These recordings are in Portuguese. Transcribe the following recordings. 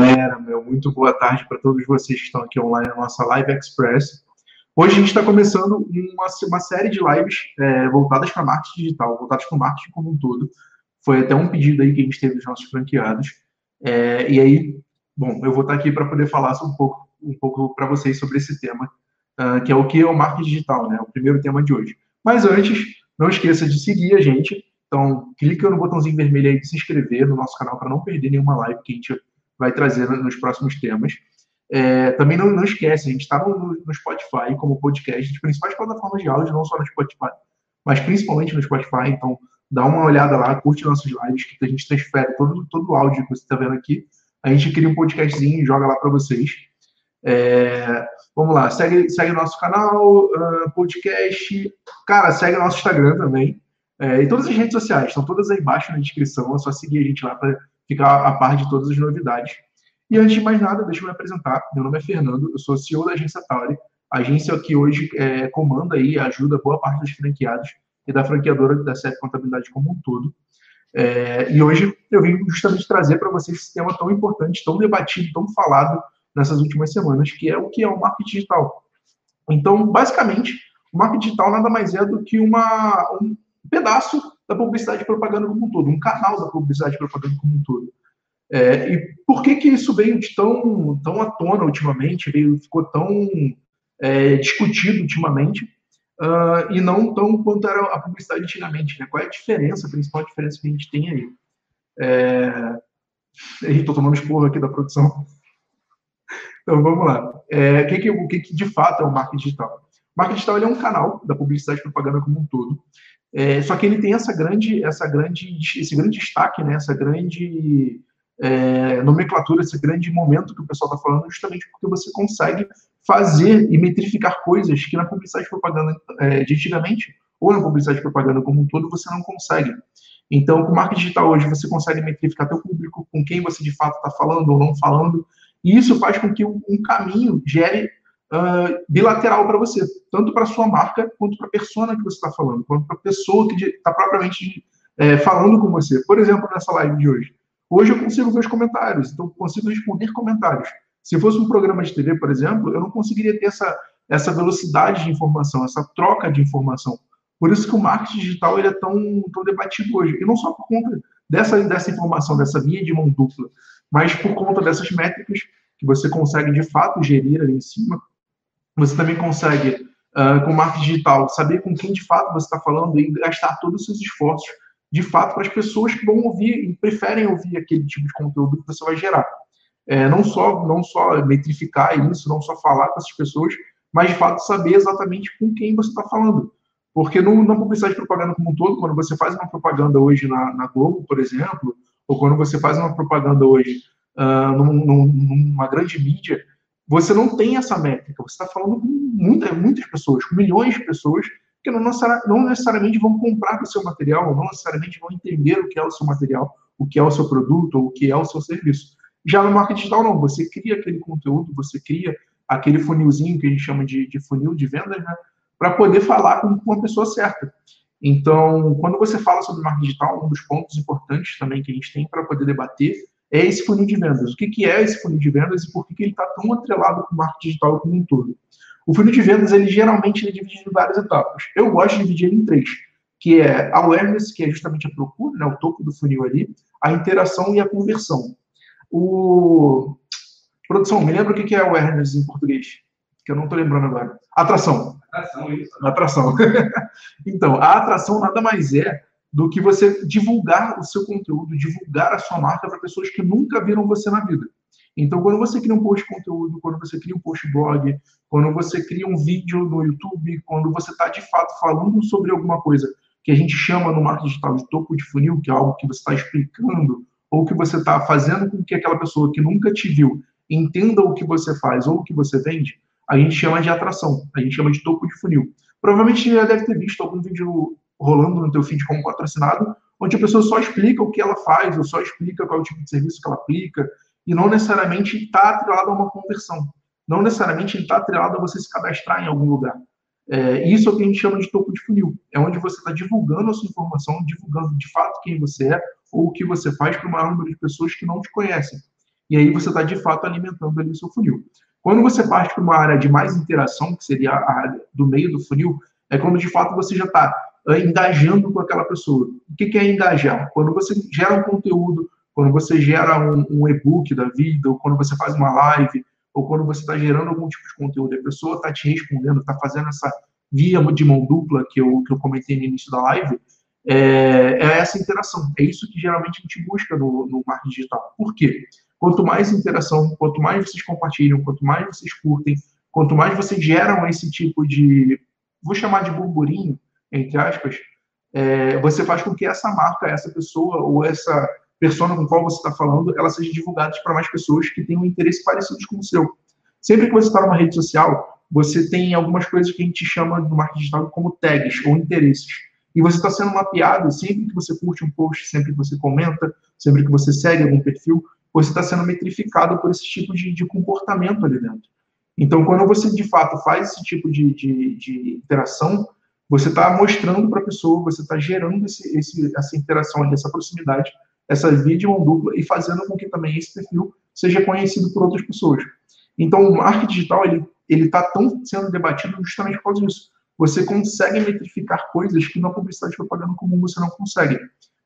galera, meu, muito boa tarde para todos vocês que estão aqui online na nossa Live Express. Hoje a gente está começando uma, uma, série de lives é, voltadas para marketing digital, voltadas para o marketing como um todo. Foi até um pedido aí que a gente teve dos nossos franqueados. É, e aí, bom, eu vou estar tá aqui para poder falar um pouco, um pouco para vocês sobre esse tema, uh, que é o que é o marketing digital, né? O primeiro tema de hoje. Mas antes, não esqueça de seguir a gente. Então, clica no botãozinho vermelho aí de se inscrever no nosso canal para não perder nenhuma live que a gente vai trazer nos próximos temas. É, também não, não esquece, a gente está no, no, Spotify como podcast, as principais plataformas de áudio, não só no Spotify, mas principalmente no Spotify. Então, dá uma olhada lá, curte nossas lives, que a gente transfere todo, todo o áudio que você está vendo aqui. A gente cria um podcastzinho e joga lá para vocês. É, vamos lá, segue, segue nosso canal, uh, podcast. Cara, segue nosso Instagram também. É, e todas as redes sociais, estão todas aí embaixo na descrição. É só seguir a gente lá para ficar a par de todas as novidades. E antes de mais nada, deixa eu me apresentar. Meu nome é Fernando, eu sou CEO da agência Tauri, agência que hoje é, comanda e ajuda boa parte dos franqueados e da franqueadora da CF Contabilidade como um todo. É, e hoje eu vim justamente trazer para vocês esse tema tão importante, tão debatido, tão falado nessas últimas semanas, que é o que é o marketing digital. Então, basicamente, o marketing digital nada mais é do que uma, um pedaço da publicidade e propaganda como um todo, um canal da publicidade e propaganda como um todo. É, e por que que isso veio de tão, tão à tona ultimamente, veio, ficou tão é, discutido ultimamente, uh, e não tão quanto era a publicidade antigamente, né? Qual é a diferença, a principal diferença que a gente tem aí? É... Estou tomando esporro aqui da produção. Então, vamos lá. É, o, que, que, o que, que de fato é o marketing digital? O marketing digital é um canal da publicidade e propaganda como um todo, é, só que ele tem essa grande, essa grande, esse grande destaque, né, essa grande é, nomenclatura, esse grande momento que o pessoal está falando, justamente porque você consegue fazer e metrificar coisas que na publicidade e propaganda é, de antigamente, ou na publicidade e propaganda como um todo, você não consegue. Então, com marketing digital hoje, você consegue metrificar teu público, com quem você de fato está falando ou não falando, e isso faz com que um caminho gere uh, bilateral para você, tanto para sua marca, quanto para a persona que você está falando, quanto para a pessoa que está propriamente é, falando com você. Por exemplo, nessa live de hoje. Hoje eu consigo ver os comentários, então consigo responder comentários. Se fosse um programa de TV, por exemplo, eu não conseguiria ter essa, essa velocidade de informação, essa troca de informação. Por isso que o marketing digital ele é tão, tão debatido hoje. E não só por conta dessa, dessa informação, dessa via de mão dupla, mas por conta dessas métricas que você consegue de fato gerir ali em cima, você também consegue, uh, com marketing digital, saber com quem de fato você está falando e gastar todos os seus esforços, de fato, para as pessoas que vão ouvir e preferem ouvir aquele tipo de conteúdo que você vai gerar. É, não só não só metrificar isso, não só falar com essas pessoas, mas de fato saber exatamente com quem você está falando. Porque no, na publicidade propaganda como um todo, quando você faz uma propaganda hoje na, na Globo, por exemplo, ou quando você faz uma propaganda hoje uh, num, num, numa grande mídia, você não tem essa métrica. Você está falando com muita, muitas pessoas, com milhões de pessoas, que não, não necessariamente vão comprar o seu material, não necessariamente vão entender o que é o seu material, o que é o seu produto, ou o que é o seu serviço. Já no marketing digital, não. Você cria aquele conteúdo, você cria aquele funilzinho que a gente chama de, de funil de vendas, né? Para poder falar com, com a pessoa certa. Então, quando você fala sobre marketing digital, um dos pontos importantes também que a gente tem para poder debater é esse funil de vendas. O que, que é esse funil de vendas e por que, que ele está tão atrelado com o marketing digital como um todo? O funil de vendas, ele geralmente ele é dividido em várias etapas. Eu gosto de dividir ele em três, que é a awareness, que é justamente a procura, né, o topo do funil ali, a interação e a conversão. O... Produção, me lembra o que é awareness em português? Que eu não estou lembrando agora. Atração. Atração, isso. Atração. então, a atração nada mais é do que você divulgar o seu conteúdo, divulgar a sua marca para pessoas que nunca viram você na vida. Então, quando você cria um post de conteúdo, quando você cria um post blog, quando você cria um vídeo no YouTube, quando você está de fato falando sobre alguma coisa que a gente chama no marketing digital de topo de funil, que é algo que você está explicando, ou que você está fazendo com que aquela pessoa que nunca te viu entenda o que você faz ou o que você vende, a gente chama de atração, a gente chama de topo de funil. Provavelmente você já deve ter visto algum vídeo rolando no teu feed como patrocinado, onde a pessoa só explica o que ela faz, ou só explica qual é o tipo de serviço que ela aplica, e não necessariamente está atrelado a uma conversão. Não necessariamente está atrelado a você se cadastrar em algum lugar. É, isso é o que a gente chama de topo de funil. É onde você está divulgando a sua informação, divulgando de fato quem você é ou o que você faz para o maior número de pessoas que não te conhecem. e aí você está de fato alimentando ali o seu funil. Quando você parte para uma área de mais interação, que seria a área do meio do funil, é quando de fato você já está engajando com aquela pessoa. O que, que é engajar? Quando você gera um conteúdo, quando você gera um, um e-book da vida, ou quando você faz uma live, ou quando você está gerando algum tipo de conteúdo, a pessoa está te respondendo, está fazendo essa via de mão dupla que eu, que eu comentei no início da live, é, é, essa interação. É isso que geralmente a gente busca no, no marketing digital. Por quê? Quanto mais interação, quanto mais vocês compartilham, quanto mais vocês curtem, quanto mais vocês geram esse tipo de, vou chamar de burburinho, entre aspas, é, você faz com que essa marca, essa pessoa ou essa persona com qual você está falando, ela seja divulgada para mais pessoas que tenham interesses parecidos com o seu. Sempre que você está numa rede social, você tem algumas coisas que a gente chama no marketing digital como tags ou interesses. E você está sendo mapeado sempre que você curte um post, sempre que você comenta, sempre que você segue algum perfil, você está sendo metrificado por esse tipo de, de, comportamento ali dentro. Então, quando você de fato faz esse tipo de, de, de interação, você está mostrando para a pessoa, você está gerando esse, esse, essa interação, essa proximidade essa via de mão dupla e fazendo com que também esse perfil seja conhecido por outras pessoas. Então, o marketing digital, ele ele está tão sendo debatido justamente por causa disso. Você consegue metrificar coisas que na publicidade propaganda comum você não consegue.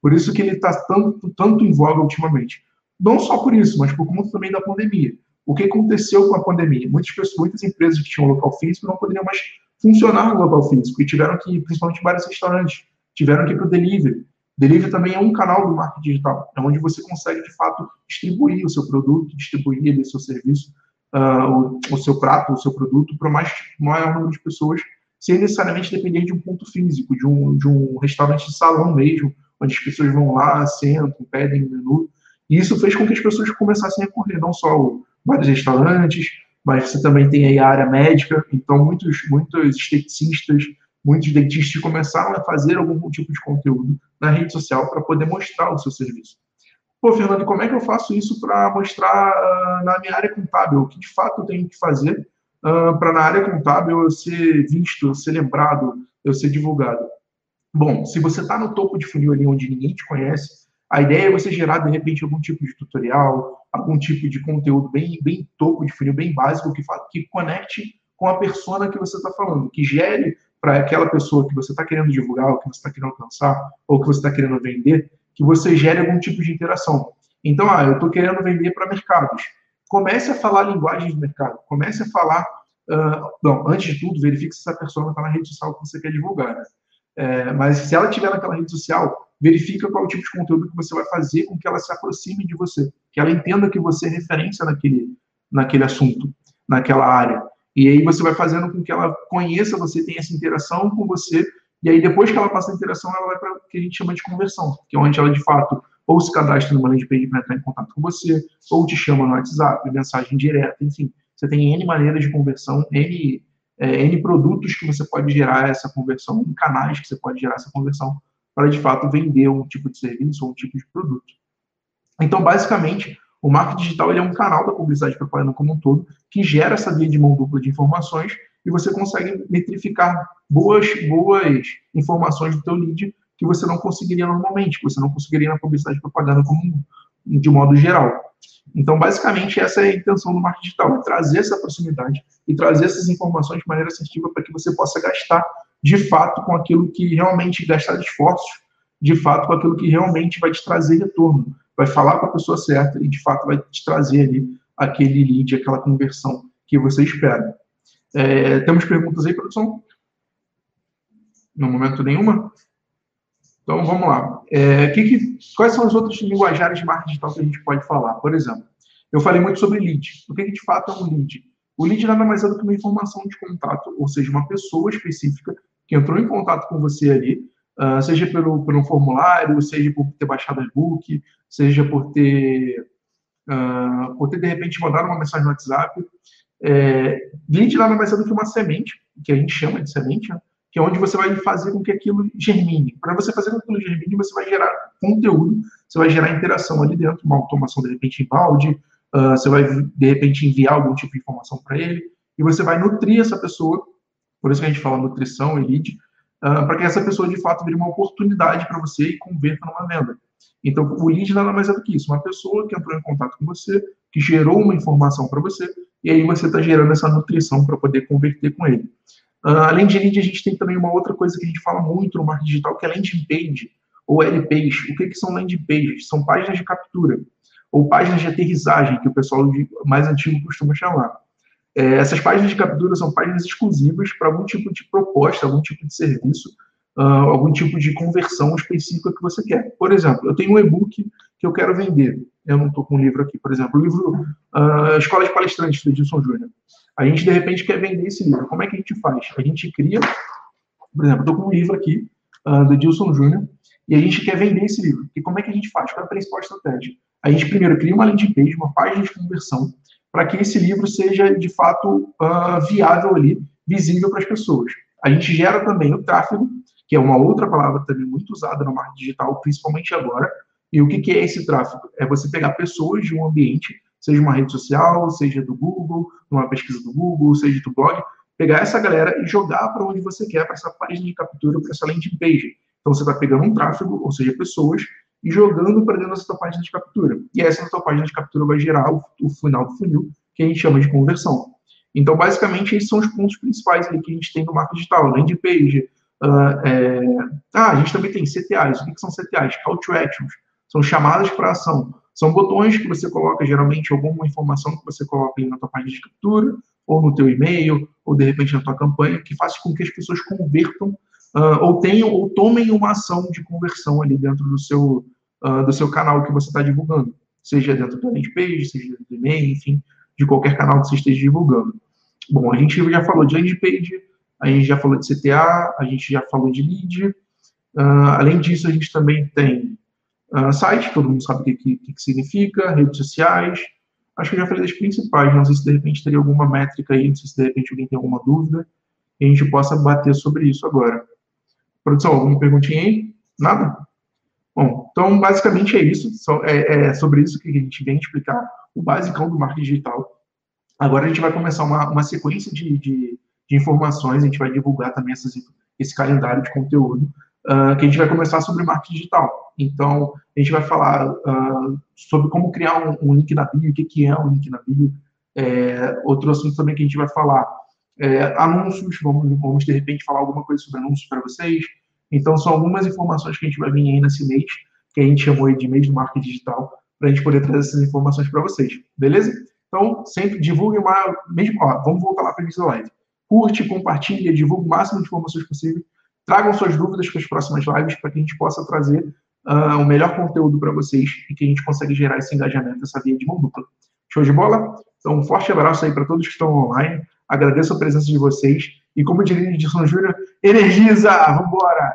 Por isso que ele está tanto, tanto em voga ultimamente. Não só por isso, mas por conta também da pandemia. O que aconteceu com a pandemia? Muitas pessoas, muitas empresas que tinham local físico não poderiam mais funcionar no local físico e tiveram que, principalmente vários restaurantes, tiveram que ir para o delivery. Delivery também é um canal do marketing digital, é onde você consegue, de fato, distribuir o seu produto, distribuir o seu serviço, uh, o, o, seu prato, o seu produto para o maior número de pessoas, sem necessariamente depender de um ponto físico, de um, de um restaurante de salão mesmo, onde as pessoas vão lá, sentam, pedem o menu. E isso fez com que as pessoas começassem a correr, não só vários restaurantes, mas você também tem aí a área médica, então muitos, muitos esteticistas, muitos dentistas começaram a fazer algum tipo de conteúdo na rede social para poder mostrar o seu serviço. Pô, Fernando, como é que eu faço isso para mostrar uh, na minha área contábil? O que de fato eu tenho que fazer uh, para na área contábil eu ser visto, eu ser lembrado, eu ser divulgado? Bom, se você está no topo de funil ali onde ninguém te conhece, a ideia é você gerar, de repente, algum tipo de tutorial, algum tipo de conteúdo bem, bem topo de funil, bem básico, que, que conecte com a persona que você está falando, que gere para aquela pessoa que você está querendo divulgar, ou que você está querendo alcançar, ou que você está querendo vender, que você gere algum tipo de interação. Então, ah, eu estou querendo vender para mercados. Comece a falar linguagem de mercado. Comece a falar. Uh, não, antes de tudo, verifique se essa pessoa está na rede social que você quer divulgar. Né? É, mas se ela estiver naquela rede social, verifica qual é o tipo de conteúdo que você vai fazer com que ela se aproxime de você, que ela entenda que você é referência naquele, naquele assunto, naquela área. E aí você vai fazendo com que ela conheça você, tenha essa interação com você, e aí depois que ela passa a interação, ela vai para o que a gente chama de conversão, que é onde ela de fato ou se cadastra numa landing page para entrar em contato com você, ou te chama no WhatsApp, mensagem direta, enfim. Você tem N maneiras de conversão, N, é, N produtos que você pode gerar essa conversão, N canais que você pode gerar essa conversão para de fato vender um tipo de serviço ou um tipo de produto. Então, basicamente, o marketing digital ele é um canal da publicidade propaganda como um todo, que gera essa via de mão dupla de informações e você consegue metrificar boas, boas informações do teu lead que você não conseguiria normalmente, que você não conseguiria na publicidade propaganda como de modo geral. Então, basicamente, essa é a intenção do marketing digital, é trazer essa proximidade e trazer essas informações de maneira assertiva para que você possa gastar, de fato, com aquilo que realmente, gastar esforços, de fato, com aquilo que realmente vai te trazer retorno vai falar com a pessoa certa e, de fato, vai te trazer ali aquele lead, aquela conversão que você espera. É, temos perguntas aí, produção? No momento nenhuma? Então, vamos lá. É, que que, quais são as outras linguajares de marketing digital que a gente pode falar? Por exemplo, eu falei muito sobre lead. O que, que de fato é um lead? O lead nada mais é do que uma informação de contato, ou seja, uma pessoa específica que entrou em contato com você ali, uh, seja pelo, pelo formulário, seja por ter baixado o e-book, seja por ter, uh, por ter de repente mandado uma mensagem no WhatsApp. É, lead nada mais é do que uma semente, que a gente chama de semente, né? Que é onde você vai fazer com que aquilo germine. Para você fazer com que aquilo germine, você vai gerar conteúdo, você vai gerar interação ali dentro, uma automação de repente em balde, uh, você vai de repente enviar algum tipo de informação para ele, e você vai nutrir essa pessoa, por isso que a gente fala nutrição e lead, uh, para que essa pessoa de fato vire uma oportunidade para você e converta numa venda. Então, o lead nada mais é do que isso. Uma pessoa que entrou em contato com você, que gerou uma informação para você, e aí você está gerando essa nutrição para poder converter com ele. Uh, além de lead, a gente tem também uma outra coisa que a gente fala muito no marketing digital, que é landing page, ou LPs. O que, que são landing pages? São páginas de captura, ou páginas de aterrissagem, que o pessoal mais antigo costuma chamar. É, essas páginas de captura são páginas exclusivas para algum tipo de proposta, algum tipo de serviço, uh, algum tipo de conversão específica que você quer. Por exemplo, eu tenho um e-book que eu quero vender. Eu não estou com um livro aqui, por exemplo, o livro uh, Escola de Palestrantes, do Edilson Júnior. A gente, de repente, quer vender esse livro. Como é que a gente faz? A gente cria, por exemplo, estou com um livro aqui, uh, do Edilson Júnior, e a gente quer vender esse livro. E como é que a gente faz? Qual é a principal estratégia? A gente primeiro cria uma landing page, uma página de conversão, para que esse livro seja, de fato, uh, viável ali, visível para as pessoas. A gente gera também o tráfego, que é uma outra palavra também muito usada no marketing digital, principalmente agora. E o que, que é esse tráfego? É você pegar pessoas de um ambiente, seja uma rede social, seja do Google, numa pesquisa do Google, seja do blog, pegar essa galera e jogar para onde você quer, para essa página de captura, para essa landing page. Então você está pegando um tráfego, ou seja, pessoas, e jogando para dentro da sua página de captura. E essa sua página de captura vai gerar o, o, final do funil, que a gente chama de conversão. Então, basicamente, esses são os pontos principais ali que a gente tem no marketing digital. Landing page. Uh, é... Ah, a gente também tem CTAs. O que, que são CTAs? Call to Actions. São chamadas para ação. São botões que você coloca, geralmente, alguma informação que você coloca aí na tua página de captura, ou no teu e-mail, ou de repente na tua campanha, que faz com que as pessoas convertam uh, ou tenham ou tomem uma ação de conversão ali dentro do seu, uh, do seu canal que você está divulgando, seja dentro da landing page, seja do e-mail, enfim, de qualquer canal que você esteja divulgando. Bom, a gente já falou de landing page, a gente já falou de CTA, a gente já falou de lead. Uh, além disso, a gente também tem uh, site, todo mundo sabe o que, que, que, significa, redes sociais. Acho que eu já falei das principais, não sei se de repente teria alguma métrica aí, não sei se de repente alguém tem alguma dúvida, e a gente possa bater sobre isso agora. Produção, alguma perguntinha aí? Nada? Bom, então basicamente é isso. É, é sobre isso que a gente vem explicar o basicão do marketing digital. Agora a gente vai começar uma, uma sequência de, de, de informações, a gente vai divulgar também essas, esse calendário de conteúdo, uh, que a gente vai começar sobre marketing digital. Então, a gente vai falar uh, sobre como criar um, um, link na bio, o que, que é um link na bio. É, outro assunto também que a gente vai falar é, anúncios, vamos, vamos de repente falar alguma coisa sobre anúncios para vocês. Então, são algumas informações que a gente vai vir aí nesse mês, que a gente chamou de mês do marketing digital, para a gente poder trazer essas informações para vocês, beleza? Então, sempre divulgue uma. Mesmo, ó, vamos voltar lá para a da live. Curte, compartilha, divulgue o máximo de informações possível. Tragam suas dúvidas para as próximas lives para que a gente possa trazer uh, o melhor conteúdo para vocês e que a gente consiga gerar esse engajamento, essa via de mão dupla. Show de bola? Então, um forte abraço aí para todos que estão online. Agradeço a presença de vocês. E como diria Edson Júnior, energiza! Vambora!